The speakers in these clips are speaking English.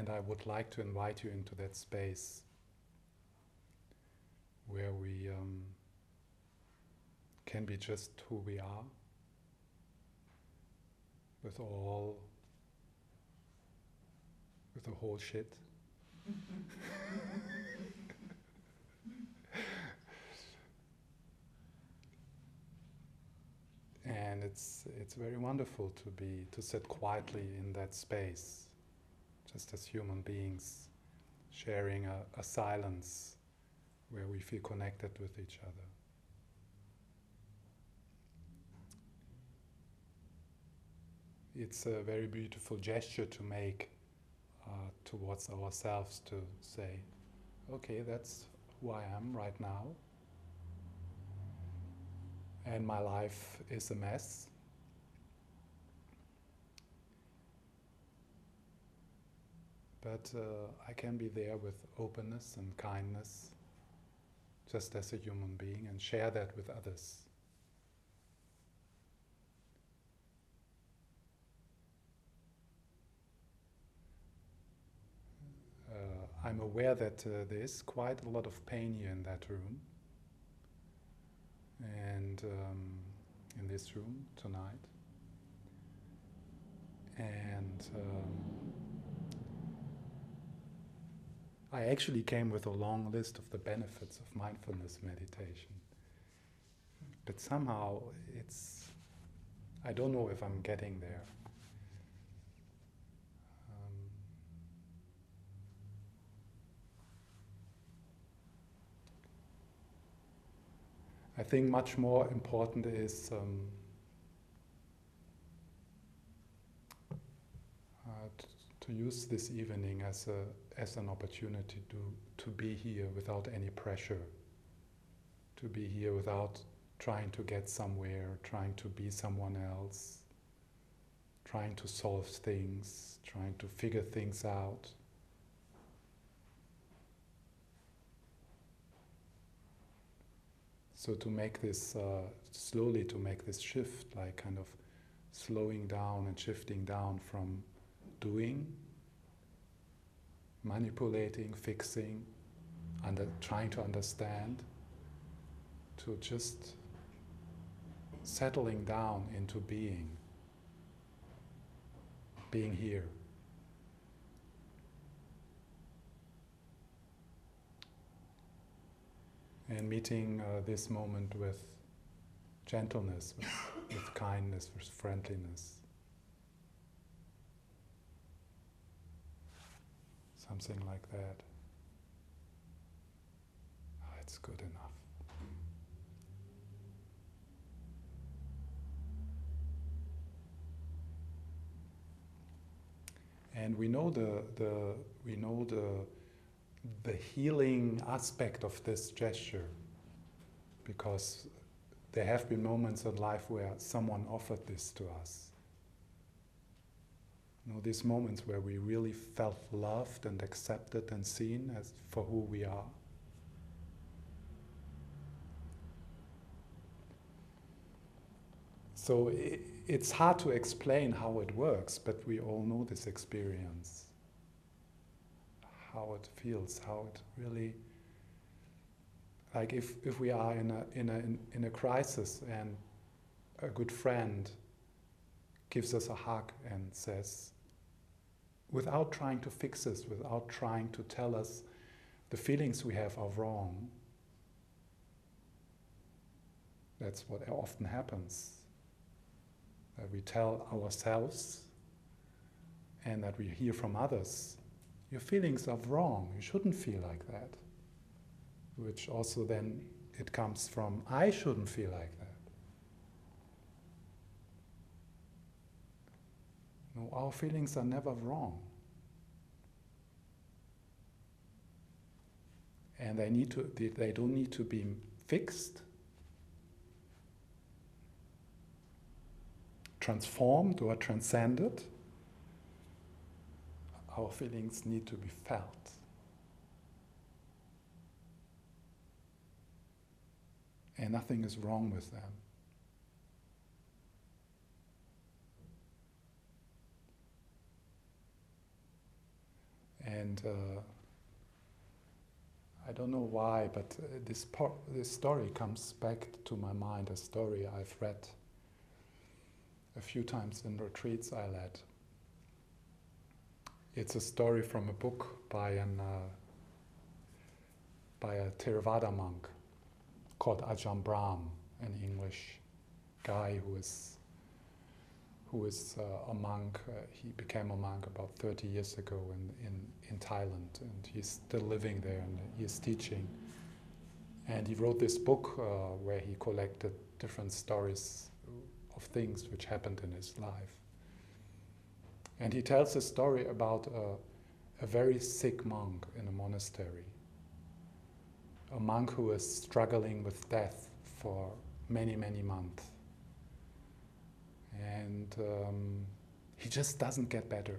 And I would like to invite you into that space where we um, can be just who we are with all with the whole shit. and it's it's very wonderful to be to sit quietly in that space, just as human beings, sharing a, a silence where we feel connected with each other. It's a very beautiful gesture to make uh, towards ourselves to say, okay, that's who I am right now, and my life is a mess. But uh, I can be there with openness and kindness, just as a human being, and share that with others. Uh, I'm aware that uh, there is quite a lot of pain here in that room and um, in this room tonight. And um, I actually came with a long list of the benefits of mindfulness meditation. But somehow it's, I don't know if I'm getting there. I think much more important is um, uh, to use this evening as a as an opportunity to to be here without any pressure, to be here without trying to get somewhere, trying to be someone else, trying to solve things, trying to figure things out. So to make this uh, slowly, to make this shift, like kind of slowing down and shifting down from doing, manipulating, fixing, under trying to understand, to just settling down into being, being here. and meeting uh, this moment with gentleness, with, with kindness, with friendliness. Something like that. Oh, it's good enough. And we know the, the we know the the healing aspect of this gesture because there have been moments in life where someone offered this to us. You know, these moments where we really felt loved and accepted and seen as for who we are. So it, it's hard to explain how it works, but we all know this experience how it feels, how it really like if, if we are in a, in, a, in a crisis and a good friend gives us a hug and says, without trying to fix us, without trying to tell us the feelings we have are wrong, that's what often happens. That we tell ourselves and that we hear from others your feelings are wrong. You shouldn't feel like that. Which also then it comes from, I shouldn't feel like that. No, our feelings are never wrong. And they need to they don't need to be fixed, transformed or transcended our feelings need to be felt. And nothing is wrong with them. And uh, I don't know why, but uh, this, this story comes back to my mind, a story I've read a few times in retreats I led. It's a story from a book by an uh, by a Theravada monk called Ajahn Brahm, an English guy who is who is uh, a monk. Uh, he became a monk about 30 years ago in, in, in Thailand, and he's still living there and he's teaching. And he wrote this book uh, where he collected different stories of things which happened in his life. And he tells a story about a, a very sick monk in a monastery, a monk who was struggling with death for many, many months. And um, he just doesn't get better.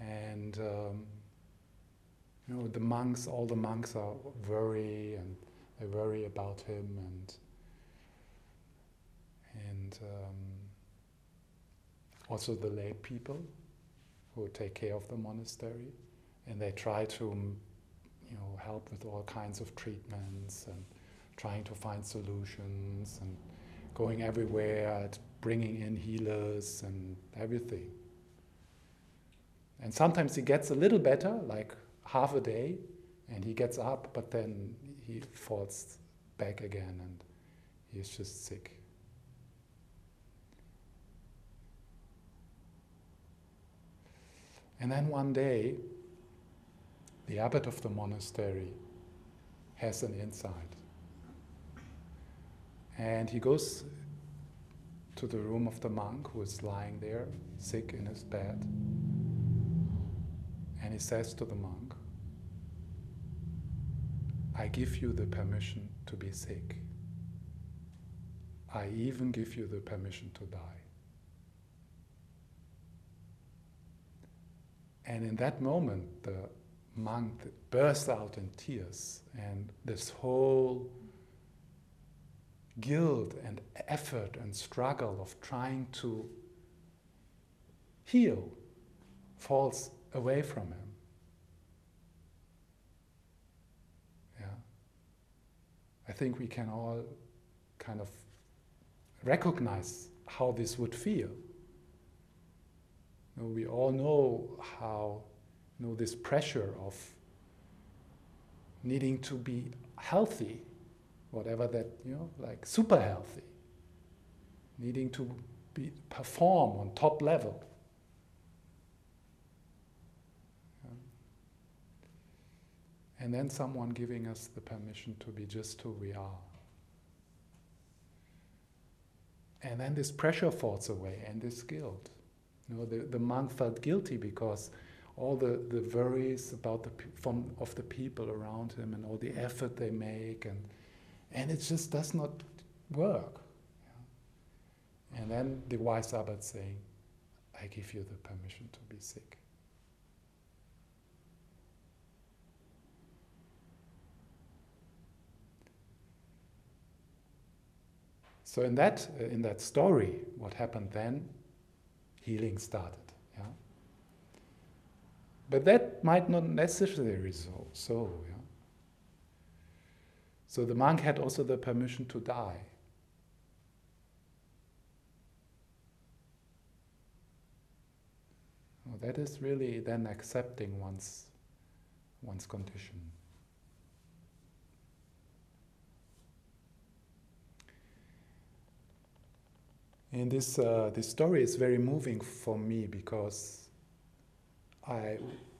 And um, you know, the monks, all the monks are worry and they worry about him and and um, also the lay people who take care of the monastery, and they try to, you know, help with all kinds of treatments and trying to find solutions and going everywhere, bringing in healers and everything. And sometimes he gets a little better, like half a day, and he gets up, but then he falls back again and he's just sick. And then one day, the abbot of the monastery has an insight. And he goes to the room of the monk who is lying there, sick in his bed. And he says to the monk, I give you the permission to be sick. I even give you the permission to die. And in that moment, the monk bursts out in tears, and this whole guilt and effort and struggle of trying to heal falls away from him. Yeah. I think we can all kind of recognize how this would feel. You know, we all know how you know this pressure of needing to be healthy whatever that you know like super healthy needing to be perform on top level. And then someone giving us the permission to be just who we are. And then this pressure falls away and this guilt. You know the, the monk felt guilty because all the, the worries about the from of the people around him and all the effort they make and and it just does not work. And then the wise abbot saying, I give you the permission to be sick. So in that uh, in that story, what happened then? Healing started. Yeah. But that might not necessarily result So yeah. So the monk had also the permission to die. Well, that is really then accepting one's, one's condition. And this, uh, this story is very moving for me because I,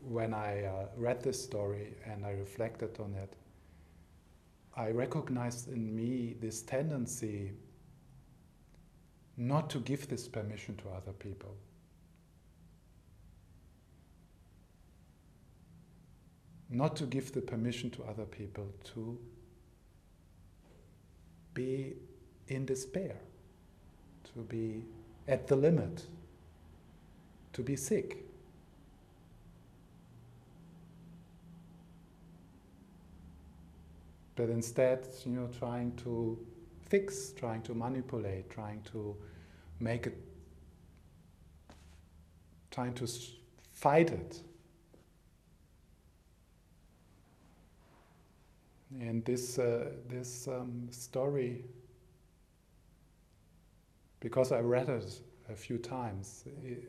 when I uh, read this story and I reflected on it, I recognized in me this tendency not to give this permission to other people. Not to give the permission to other people to be in despair, to be at the limit, to be sick. But instead, you know, trying to fix, trying to manipulate, trying to make it, trying to fight it. And this, uh, this um, story, because I read it a few times, it,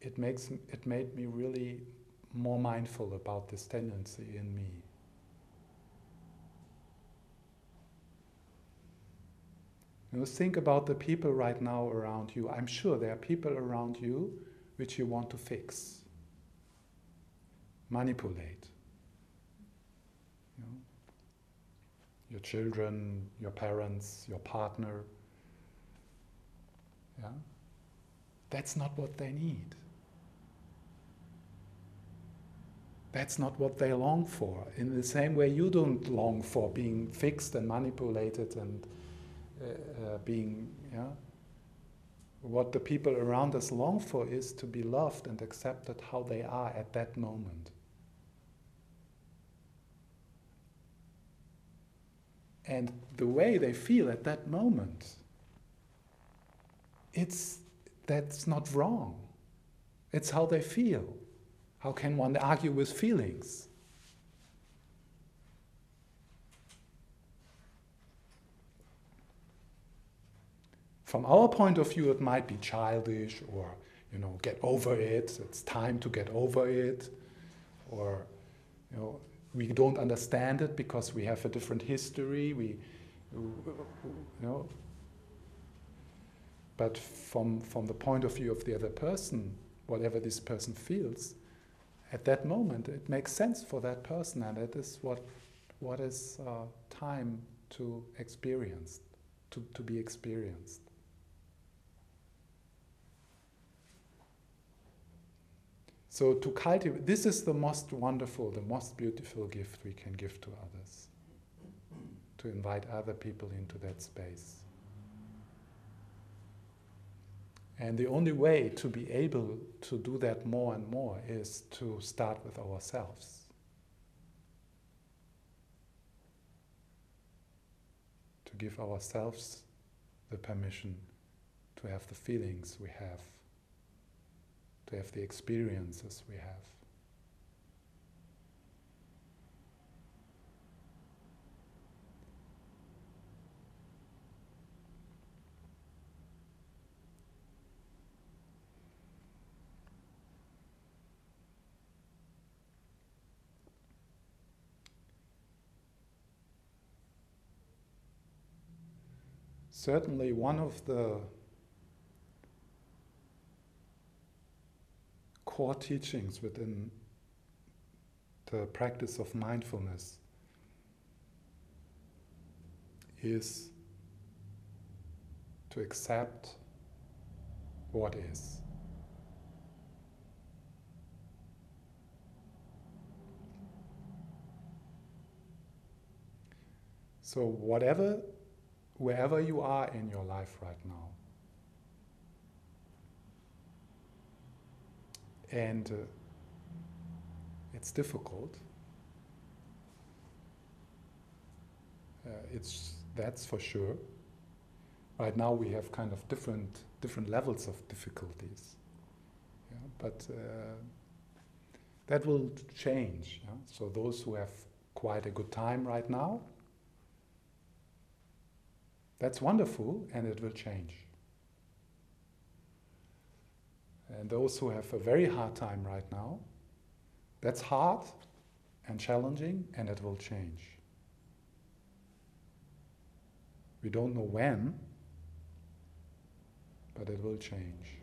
it, makes, it made me really more mindful about this tendency in me. You know, think about the people right now around you. I'm sure there are people around you which you want to fix, manipulate. You know, your children, your parents, your partner. Yeah? That's not what they need. That's not what they long for. In the same way, you don't long for being fixed and manipulated and uh, uh, being, yeah. What the people around us long for is to be loved and accepted how they are at that moment. And the way they feel at that moment, it's that's not wrong. It's how they feel. How can one argue with feelings? From our point of view, it might be childish or, you know, get over it, it's time to get over it, or, you know, we don't understand it because we have a different history, we, you know. But from, from the point of view of the other person, whatever this person feels, at that moment, it makes sense for that person, and that is what, what is uh, time to experience, to, to be experienced. So to cultivate, this is the most wonderful, the most beautiful gift we can give to others. To invite other people into that space. And the only way to be able to do that more and more is to start with ourselves. To give ourselves the permission to have the feelings we have to have the experiences we have. Certainly, one of the core teachings within the practice of mindfulness is to accept what is. So, whatever, wherever you are in your life right now, And uh, it's difficult. Uh, it's that's for sure. Right now we have kind of different different levels of difficulties. Yeah? But uh, that will change. Yeah? So those who have quite a good time right now, that's wonderful, and it will change. And those who have a very hard time right now, that's hard and challenging, and it will change. We don't know when, but it will change.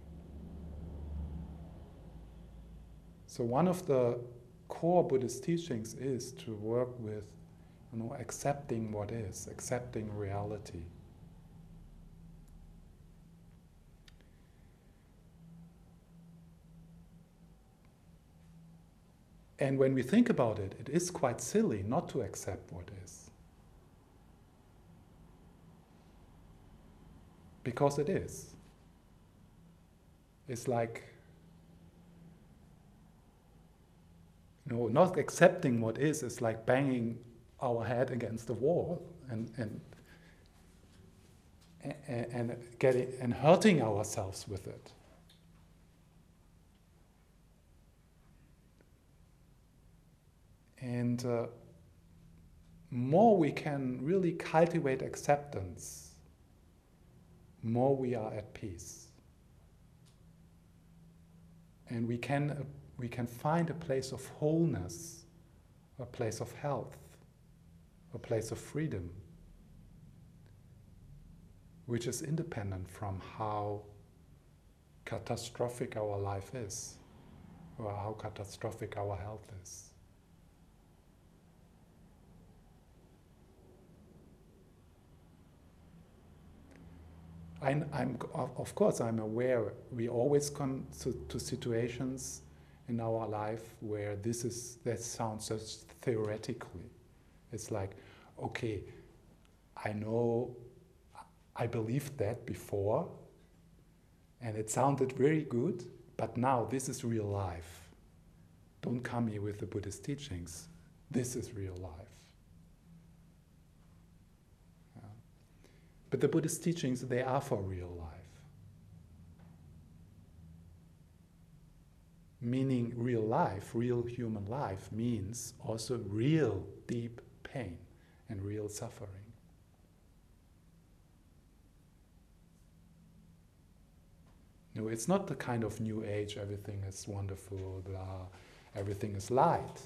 So one of the core Buddhist teachings is to work with, you know, accepting what is, accepting reality. And when we think about it, it is quite silly not to accept what is. Because it is. It's like, you know, not accepting what is is like banging our head against the wall and, and, and, getting, and hurting ourselves with it. And uh, more we can really cultivate acceptance, more we are at peace. And we can, uh, we can find a place of wholeness, a place of health, a place of freedom, which is independent from how catastrophic our life is or how catastrophic our health is. I'm, I'm, of course, I'm aware we always come to, to, situations in our life where this is that sounds just theoretically. It's like, okay, I know, I believed that before, and it sounded very good, but now this is real life. Don't come here with the Buddhist teachings. This is real life. But the Buddhist teachings, they are for real life. Meaning, real life, real human life, means also real deep pain and real suffering. No, it's not the kind of new age, everything is wonderful, blah, everything is light.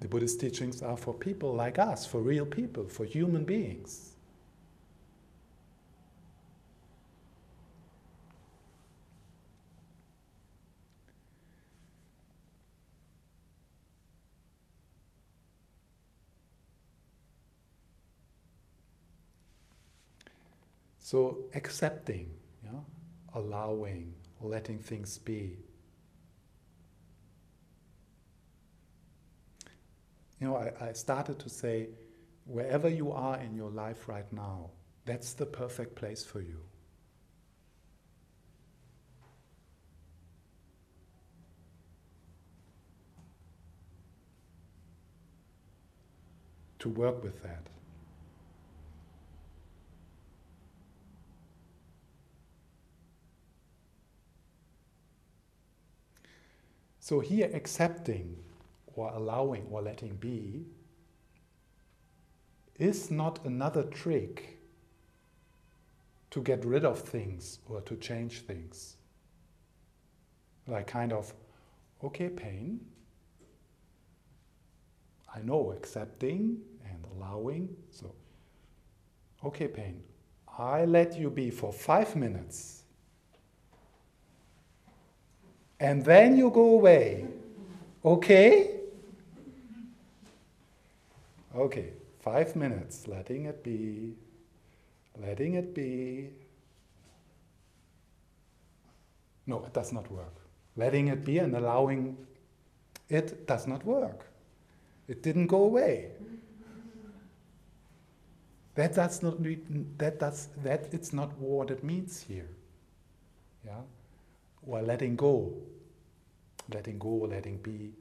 The Buddhist teachings are for people like us, for real people, for human beings. So accepting, yeah, allowing, letting things be, You know, I, I started to say, wherever you are in your life right now, that's the perfect place for you. To work with that. So here, accepting or allowing or letting be is not another trick to get rid of things or to change things. Like, kind of, okay, pain. I know accepting and allowing. So, okay, pain. I let you be for five minutes. And then you go away. Okay? Okay, five minutes, letting it be, letting it be. No, it does not work. Letting it be and allowing it does not work. It didn't go away. That does not that does that it's not what it means here. Yeah? Or letting go. Letting go, letting be.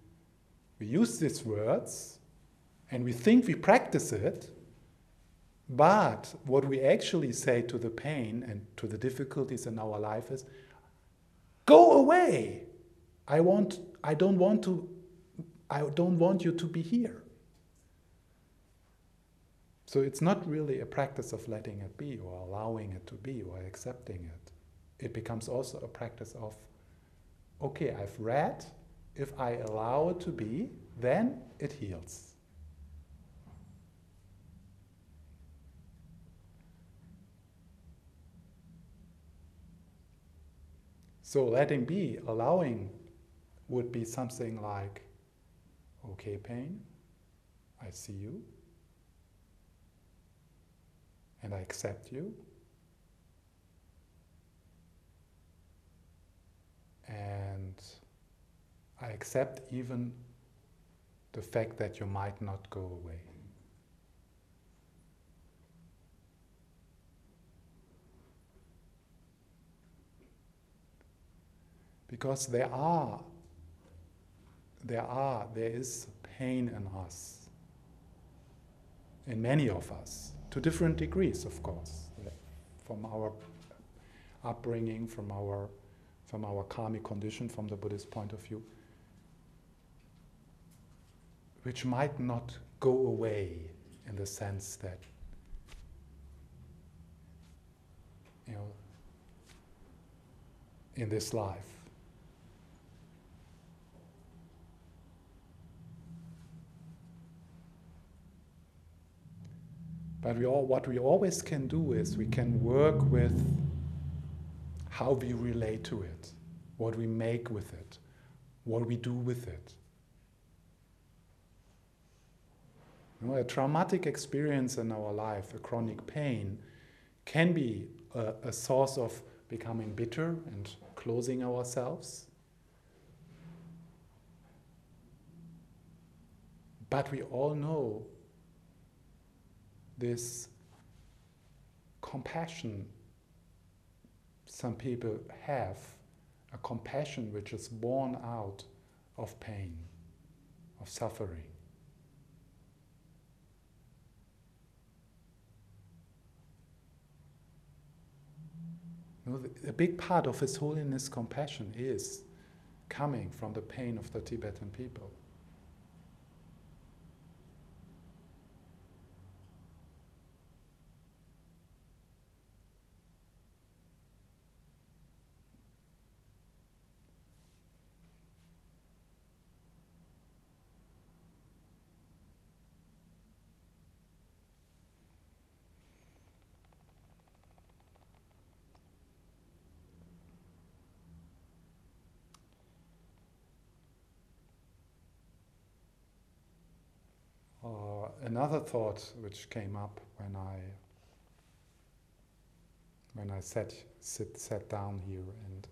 We use these words and we think we practice it, but what we actually say to the pain and to the difficulties in our life is, go away. I want I don't want to I don't want you to be here. So it's not really a practice of letting it be or allowing it to be or accepting it. It becomes also a practice of okay, I've read, if I allow it to be, then it heals. So letting be, allowing, would be something like, okay, pain, I see you, and I accept you. And I accept even the fact that you might not go away. Because there are, there are, there is pain in us, in many of us, to different degrees, of course, from our upbringing, from our from our karmic condition, from the Buddhist point of view, which might not go away in the sense that, you know, in this life. But we all, what we always can do is we can work with how we relate to it, what we make with it, what we do with it. You know, a traumatic experience in our life, a chronic pain, can be a, a source of becoming bitter and closing ourselves. But we all know this compassion some people have, a compassion which is born out of pain, of suffering. You know, a big part of His Holiness compassion is coming from the pain of the Tibetan people. Another thought which came up when I when I sat sit sat down here and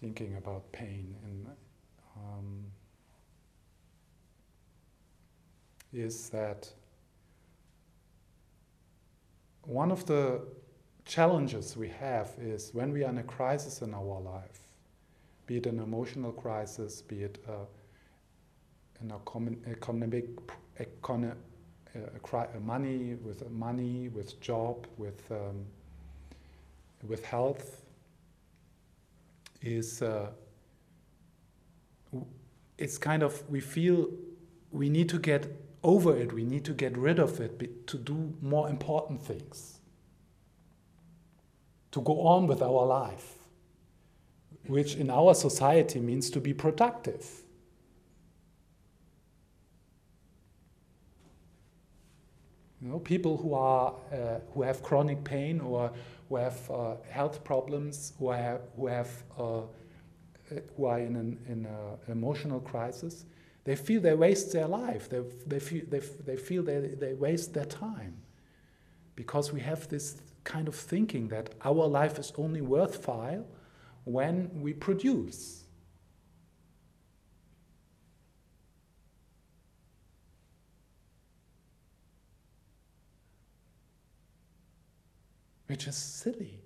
thinking about pain and um, is that one of the challenges we have is when we are in a crisis in our life, be it an emotional crisis, be it a an economic econ- uh, money with money with job with um, with health is uh, it's kind of we feel we need to get over it we need to get rid of it to do more important things to go on with our life which in our society means to be productive You know, people who are uh, who have chronic pain or who have uh, health problems, who have who have uh, who are in an in a emotional crisis, they feel they waste their life. They they feel they, they feel they they waste their time, because we have this kind of thinking that our life is only worthwhile when we produce. Which is silly.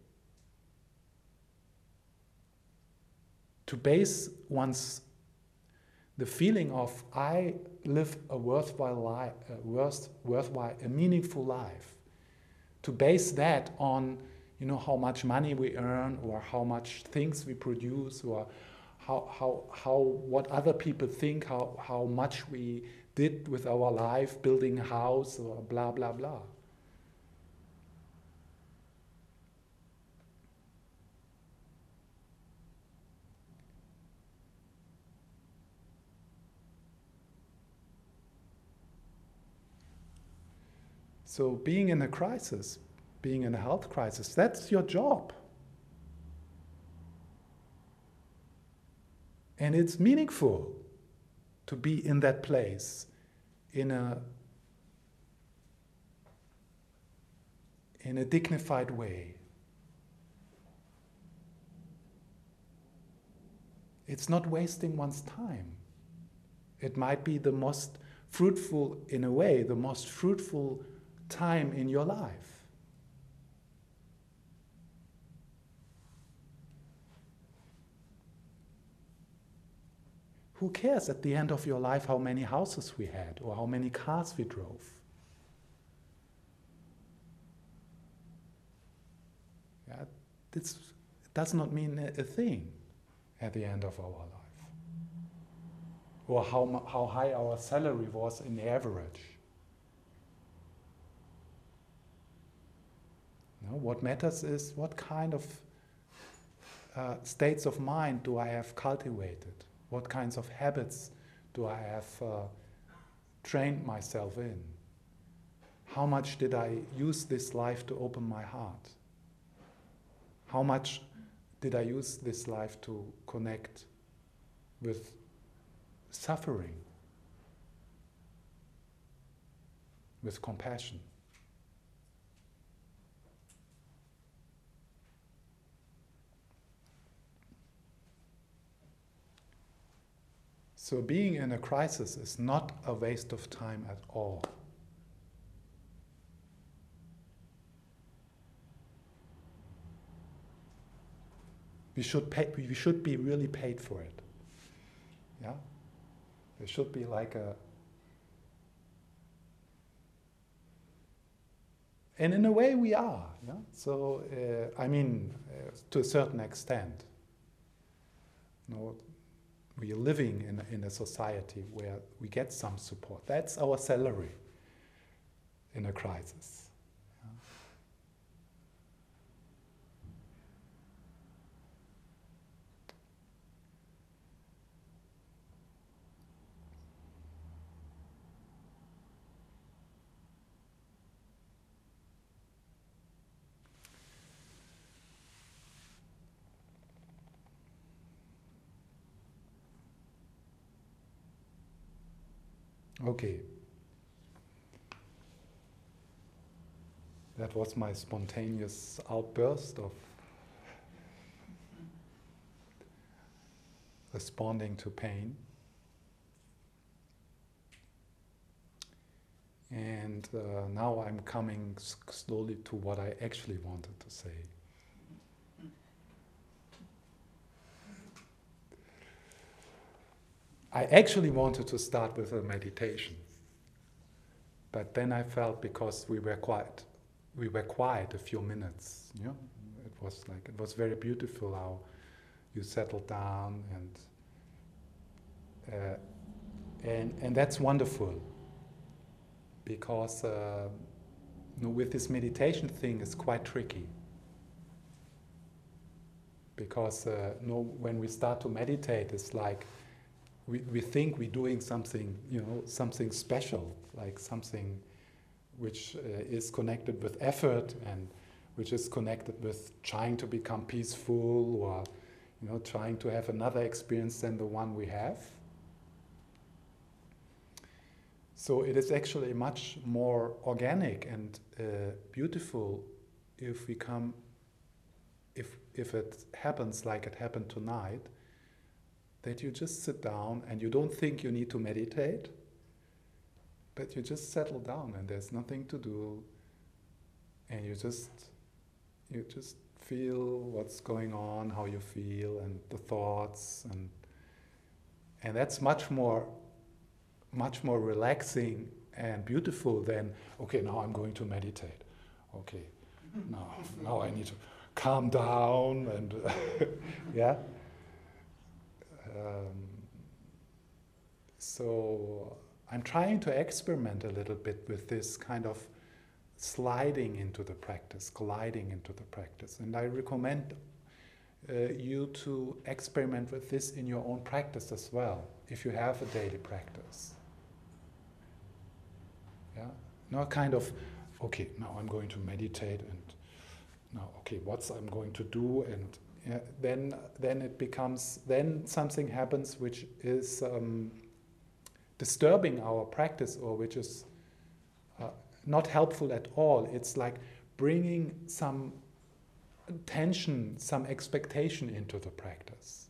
To base one's the feeling of I live a worthwhile life, a uh, worth, worthwhile, a meaningful life, to base that on you know how much money we earn or how much things we produce or how, how, how what other people think how, how much we did with our life building a house or blah blah blah So, being in a crisis, being in a health crisis, that's your job. And it's meaningful to be in that place in a in a dignified way. It's not wasting one's time. It might be the most fruitful, in a way, the most fruitful time in your life. Who cares at the end of your life how many houses we had or how many cars we drove? It's, does not mean a thing at the end of our life. Or how, how high our salary was in average. What matters is what kind of uh, states of mind do I have cultivated? What kinds of habits do I have uh, trained myself in? How much did I use this life to open my heart? How much did I use this life to connect with suffering, with compassion? So, being in a crisis is not a waste of time at all. We should, pay, we should be really paid for it. Yeah? There should be like a. And in a way, we are. Yeah? So, uh, I mean, uh, to a certain extent. You know, we are living in a, in a society where we get some support. That's our salary in a crisis. Okay. That was my spontaneous outburst of responding to pain. And uh, now I'm coming slowly to what I actually wanted to say. I actually wanted to start with a meditation. But then I felt because we were quiet, we were quiet a few minutes. Know? It was like it was very beautiful how you settled down and uh, and and that's wonderful because uh, you know, with this meditation thing it's quite tricky because uh, you know, when we start to meditate it's like we, we think we're doing something, you know, something special, like something which uh, is connected with effort and which is connected with trying to become peaceful or, you know, trying to have another experience than the one we have. So it is actually much more organic and uh, beautiful if we come, if, if it happens like it happened tonight, that you just sit down and you don't think you need to meditate, but you just settle down and there's nothing to do, and you just you just feel what's going on, how you feel, and the thoughts, and and that's much more much more relaxing and beautiful than okay now I'm going to meditate. Okay, now now I need to calm down and yeah um, so I'm trying to experiment a little bit with this kind of sliding into the practice, gliding into the practice. And I recommend uh, you to experiment with this in your own practice as well, if you have a daily practice. Yeah? Not kind of, okay, now I'm going to meditate and now, okay, what's I'm going to do and yeah, then then it becomes then something happens which is um, disturbing our practice or which is uh, not helpful at all. It's like bringing some tension, some expectation into the practice.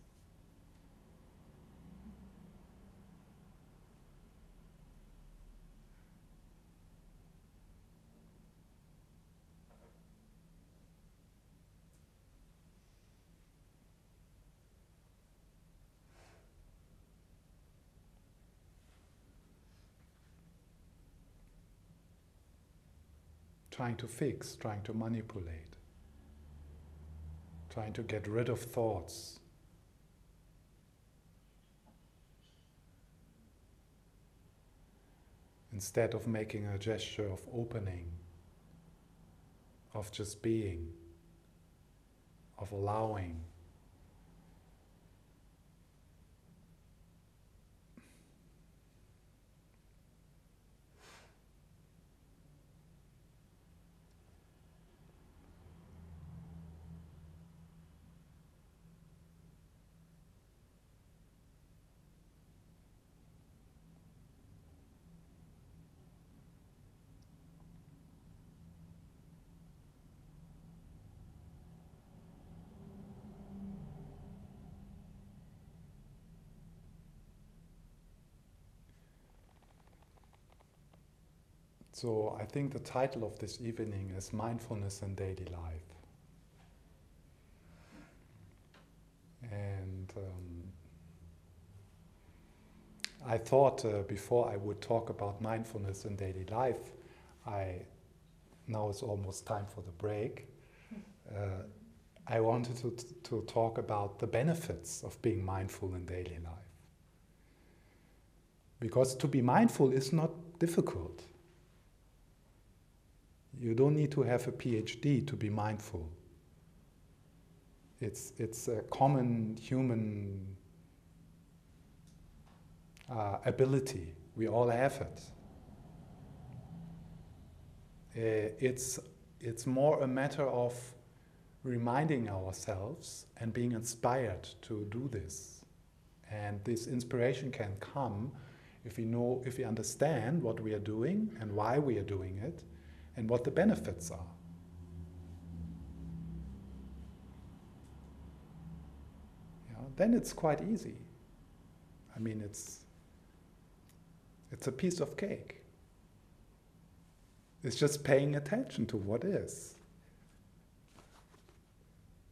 Trying to fix, trying to manipulate, trying to get rid of thoughts. Instead of making a gesture of opening, of just being, of allowing. So I think the title of this evening is Mindfulness in Daily Life. And um, I thought uh, before I would talk about mindfulness in daily life, I now it's almost time for the break. Uh, I wanted to, to talk about the benefits of being mindful in daily life. Because to be mindful is not difficult. You don't need to have a PhD to be mindful. It's, it's a common human uh, ability. We all have it. Uh, it's, it's more a matter of reminding ourselves and being inspired to do this. And this inspiration can come if we know, if we understand what we are doing and why we are doing it, and what the benefits are. Then it's quite easy. I mean, it's it's a piece of cake. It's just paying attention to what is.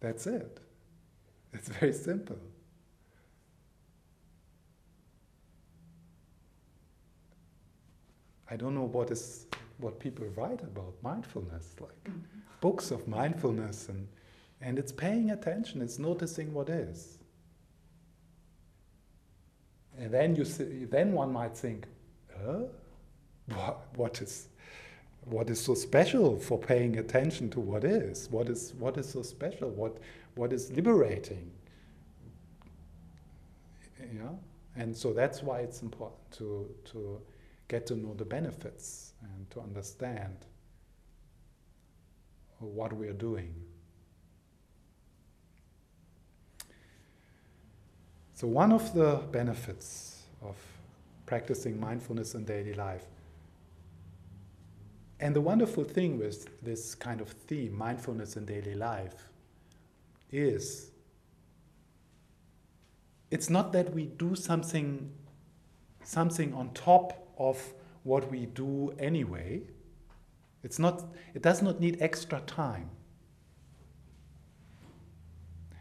That's it. It's very simple. I don't know what is what people write about mindfulness, like mm-hmm. books of mindfulness, and and it's paying attention. It's noticing what is. And then you see, then one might think, huh? what, what is what is so special for paying attention to what is? What is what is so special? What what is liberating? Yeah, and so that's why it's important to to get to know the benefits and to understand what we are doing. So, one of the benefits of practicing mindfulness in daily life, and the wonderful thing with this kind of theme, mindfulness in daily life, is it's not that we do something something on top of what we do anyway. It's not, it does not need extra time.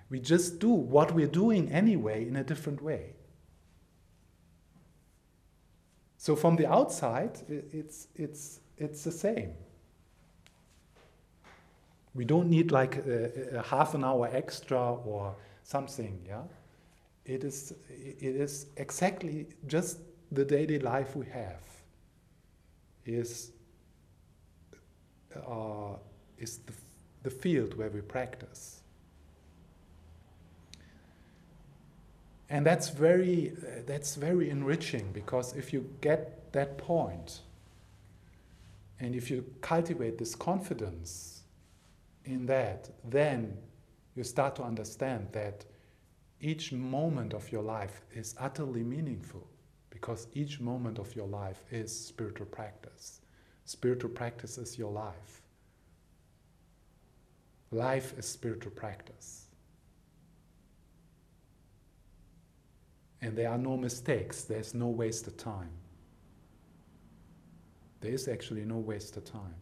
We just do what we're doing anyway in a different way. So from the outside, it's, it's, it's the same. We don't need like a, a half an hour extra or something, yeah? It is, it is exactly just the daily life we have is, uh, is the, the field where we practice. And that's very, uh, that's very enriching because if you get that point and if you cultivate this confidence in that, then you start to understand that each moment of your life is utterly meaningful because each moment of your life is spiritual practice. Spiritual practice is your life. Life is spiritual practice. And there are no mistakes, there's no wasted time. There is actually no wasted time.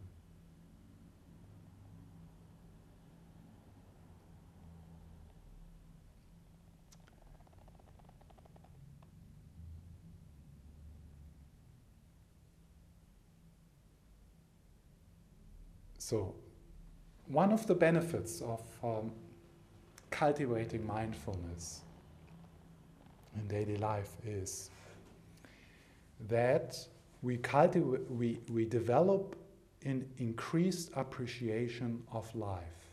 So, one of the benefits of um, cultivating mindfulness in daily life is that we cultivate, we, we develop an increased appreciation of life.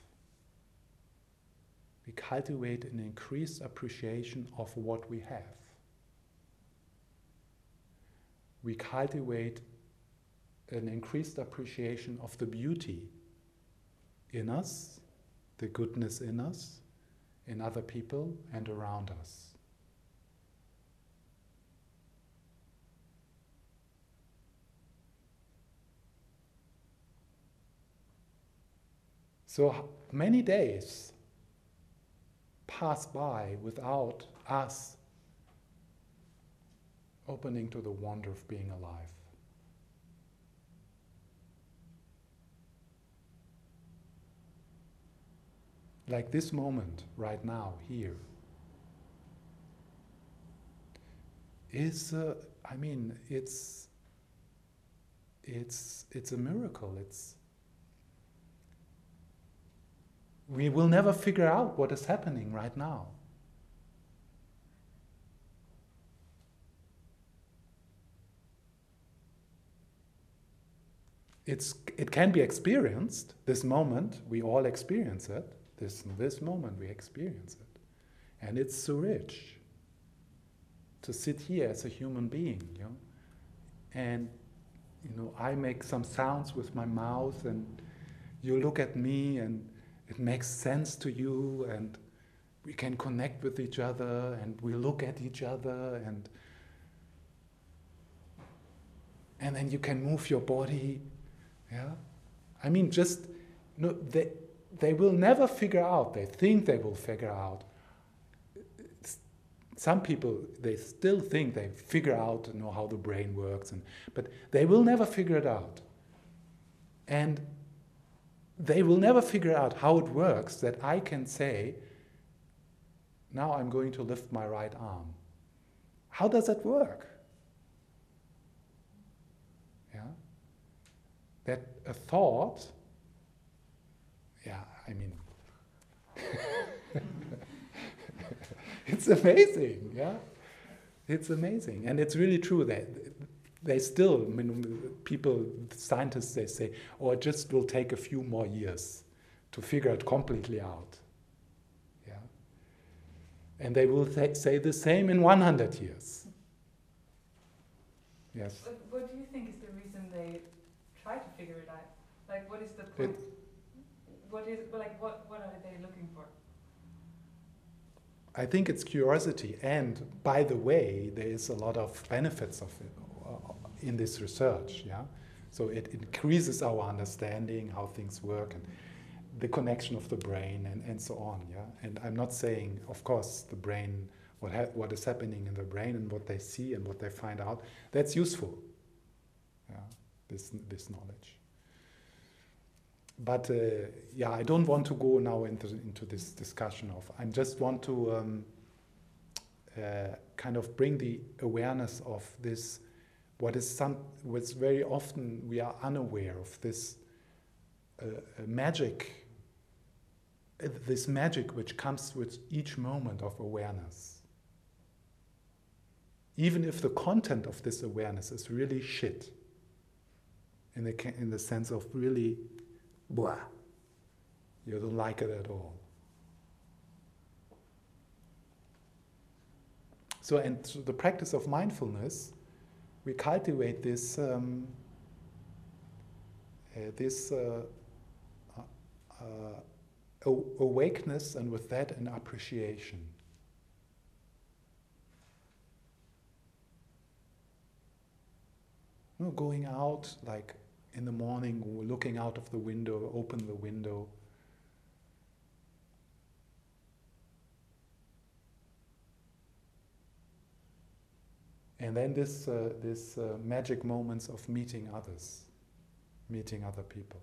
We cultivate an increased appreciation of what we have. We cultivate an increased appreciation of the beauty in us, the goodness in us, in other people, and around us. So many days pass by without us opening to the wonder of being alive. Like this moment, right now, here, is, uh, I mean, it's, it's, it's a miracle. It's, we will never figure out what is happening right now. It's, it can be experienced, this moment, we all experience it. This, this moment, we experience it. And it's so rich to sit here as a human being, you know, and you know, I make some sounds with my mouth, and you look at me, and it makes sense to you and we can connect with each other and we look at each other and and then you can move your body yeah i mean just no they they will never figure out they think they will figure out some people they still think they figure out you know how the brain works and but they will never figure it out and they will never figure out how it works that I can say, now I'm going to lift my right arm. How does that work? Yeah? That a thought, yeah, I mean, it's amazing, yeah? It's amazing. And it's really true that they still, I mean, people, scientists, they say, oh, it just will take a few more years to figure it completely out. Yeah. And they will th- say the same in 100 years. Yes. What, what, do you think is the reason they try to figure it out? Like, what is the point? It, what is, like, what, what are they looking for? I think it's curiosity, and by the way, there is a lot of benefits of it, uh, in this research. Yeah, so it increases our understanding how things work and the connection of the brain and, and so on. Yeah, and I'm not saying, of course, the brain, what ha- what is happening in the brain and what they see and what they find out, that's useful. Yeah, this this knowledge. But uh, yeah, I don't want to go now into into this discussion of. I just want to. Um, uh, kind of bring the awareness of this what is some what's very often we are unaware of this uh, uh, magic uh, this magic which comes with each moment of awareness even if the content of this awareness is really shit in the, in the sense of really blah you don't like it at all so and so the practice of mindfulness we cultivate this um, uh, this uh, uh, uh awakeness and with that an appreciation. You know, going out like in the morning, looking out of the window, open the window. And then this, uh, this uh, magic moments of meeting others, meeting other people.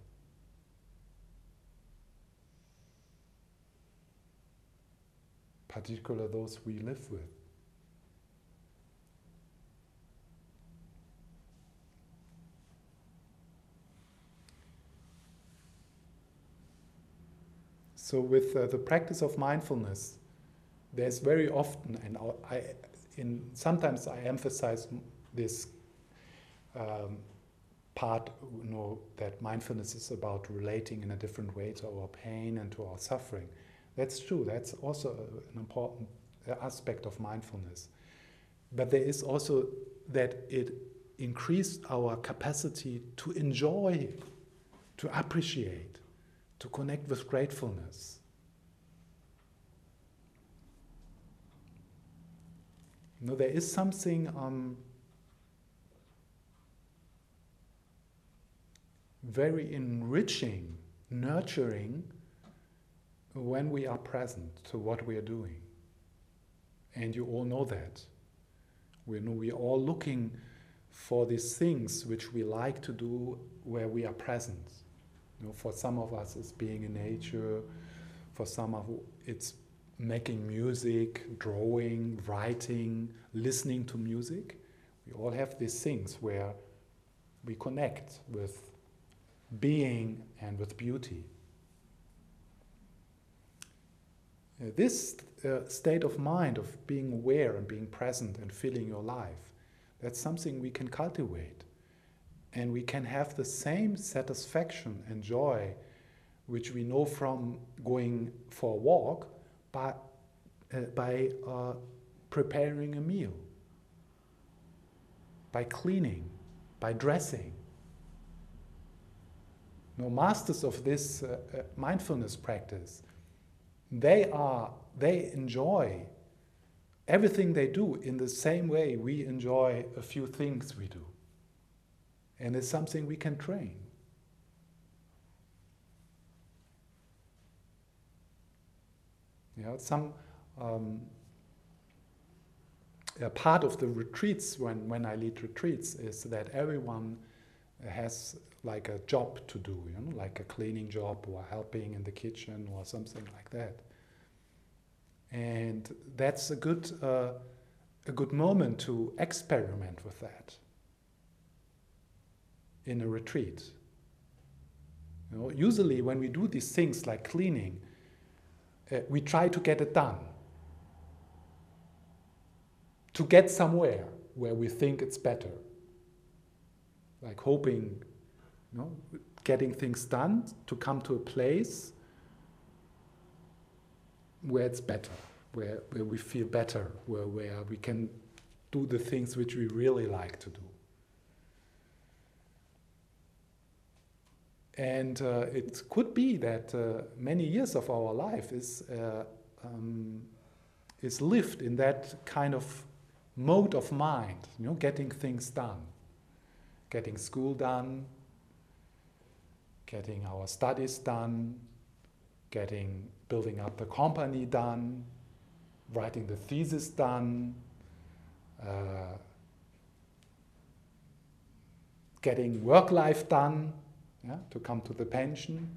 Particular those we live with. So with uh, the practice of mindfulness, there's very often, and I, in sometimes I emphasize this um, part, you know, that mindfulness is about relating in a different way to our pain and to our suffering. That's true. That's also an important aspect of mindfulness. But there is also that it increased our capacity to enjoy, to appreciate, to connect with gratefulness. You know, there is something um, very enriching, nurturing when we are present to what we are doing. And you all know that. We know we are all looking for these things which we like to do where we are present. Know, for some of us, it's being in nature. For some of it's making music, drawing, writing, listening to music. We all have these things where we connect with being and with beauty. Uh, this uh, state of mind of being aware and being present and feeling your life, that's something we can cultivate. And we can have the same satisfaction and joy which we know from going for a walk by, uh, by uh, preparing a meal, by cleaning, by dressing. No masters of this uh, uh mindfulness practice they are they enjoy everything they do in the same way we enjoy a few things we do and it's something we can train you know some um, a part of the retreats when, when i lead retreats is that everyone has like a job to do, you know, like a cleaning job or helping in the kitchen or something like that. And that's a good, uh, a good moment to experiment with that in a retreat. You know, usually, when we do these things like cleaning, uh, we try to get it done, to get somewhere where we think it's better, like hoping you know, getting things done to come to a place where it's better, where, where we feel better, where, where we can do the things which we really like to do. And uh, it could be that uh, many years of our life is, uh, um, is lived in that kind of mode of mind, you know, getting things done, getting school done, getting our studies done, getting building up the company done, writing the thesis done, uh, getting work life done, yeah, to come to the pension.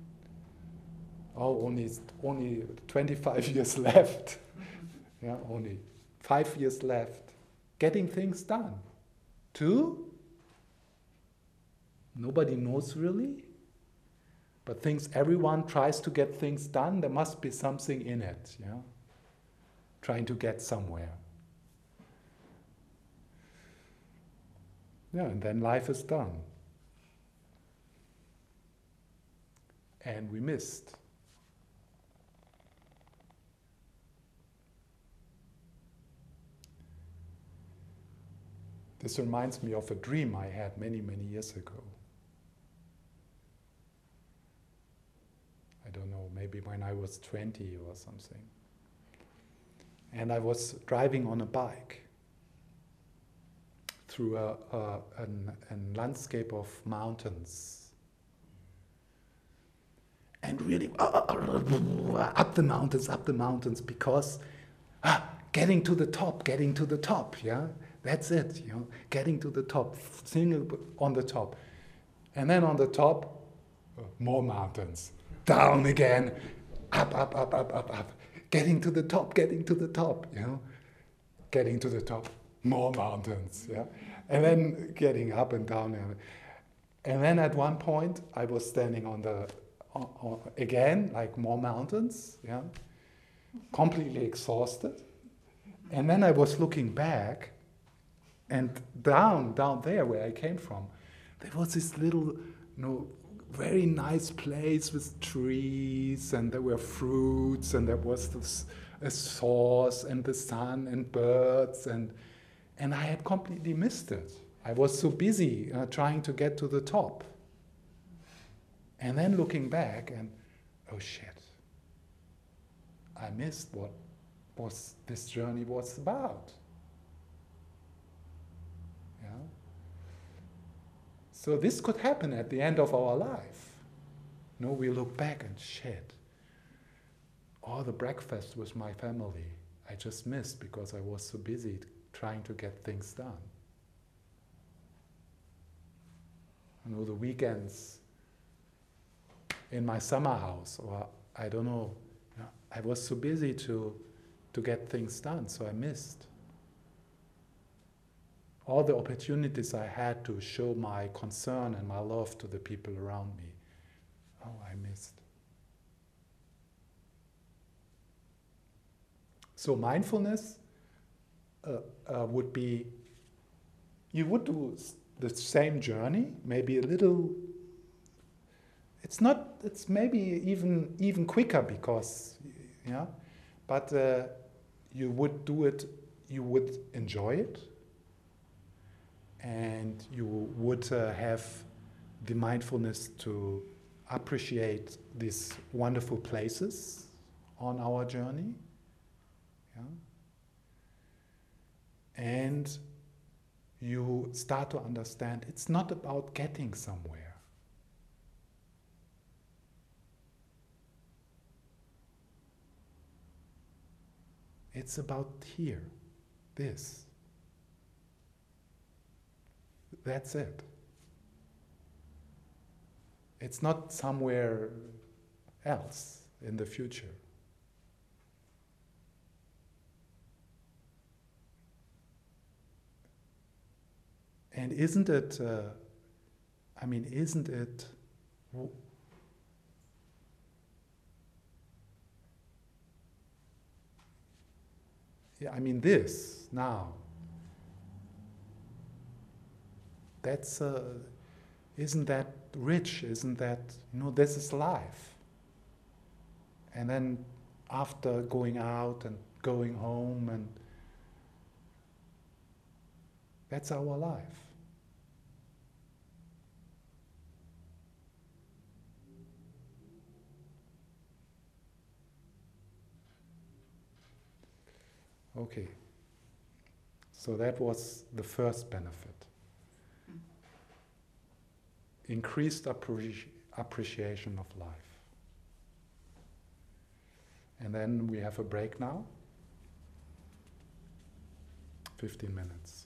Oh, only only 25 years left. yeah, only five years left. Getting things done. Two, nobody knows really. But things, everyone tries to get things done, there must be something in it, yeah? Trying to get somewhere. Yeah, and then life is done. And we missed. This reminds me of a dream I had many, many years ago. I don't know, maybe when I was 20 or something. And I was driving on a bike through a, a, an, landscape of mountains. And really uh, uh, uh, up the mountains, up the mountains, because ah, getting to the top, getting to the top, yeah, that's it, you know, getting to the top, single on the top. And then on the top, more mountains. Down again, up, up, up, up, up, up, getting to the top, getting to the top, you know, getting to the top, more mountains, yeah, and then getting up and down. And then at one point, I was standing on the uh, uh, again, like more mountains, yeah, completely exhausted. And then I was looking back, and down, down there where I came from, there was this little, you know, very nice place with trees, and there were fruits, and there was this, a source, and the sun, and birds, and and I had completely missed it. I was so busy uh, trying to get to the top. And then looking back, and oh shit, I missed what was this journey was about. Yeah. So this could happen at the end of our life. Know, we look back and shit. All the breakfast with my family I just missed because I was so busy trying to get things done. You know, the weekends in my summer house, or I don't know, I was so busy to, to get things done, so I missed. All the opportunities I had to show my concern and my love to the people around me, oh, I missed. So, mindfulness uh, uh, would be you would do the same journey, maybe a little. It's not. It's maybe even even quicker because, yeah, but uh, you would do it. You would enjoy it, and you would uh, have the mindfulness to appreciate these wonderful places on our journey. Yeah and you start to understand it's not about getting somewhere. It's about here, this. That's it. It's not somewhere else in the future. And isn't it, uh, I mean, isn't it yeah, I mean, this now, that's, uh, isn't that rich? Isn't that, you know, this is life. And then after going out and going home and that's our life. Okay. So that was the first benefit. Increased appreci- appreciation of life. And then we have a break now. 15 minutes.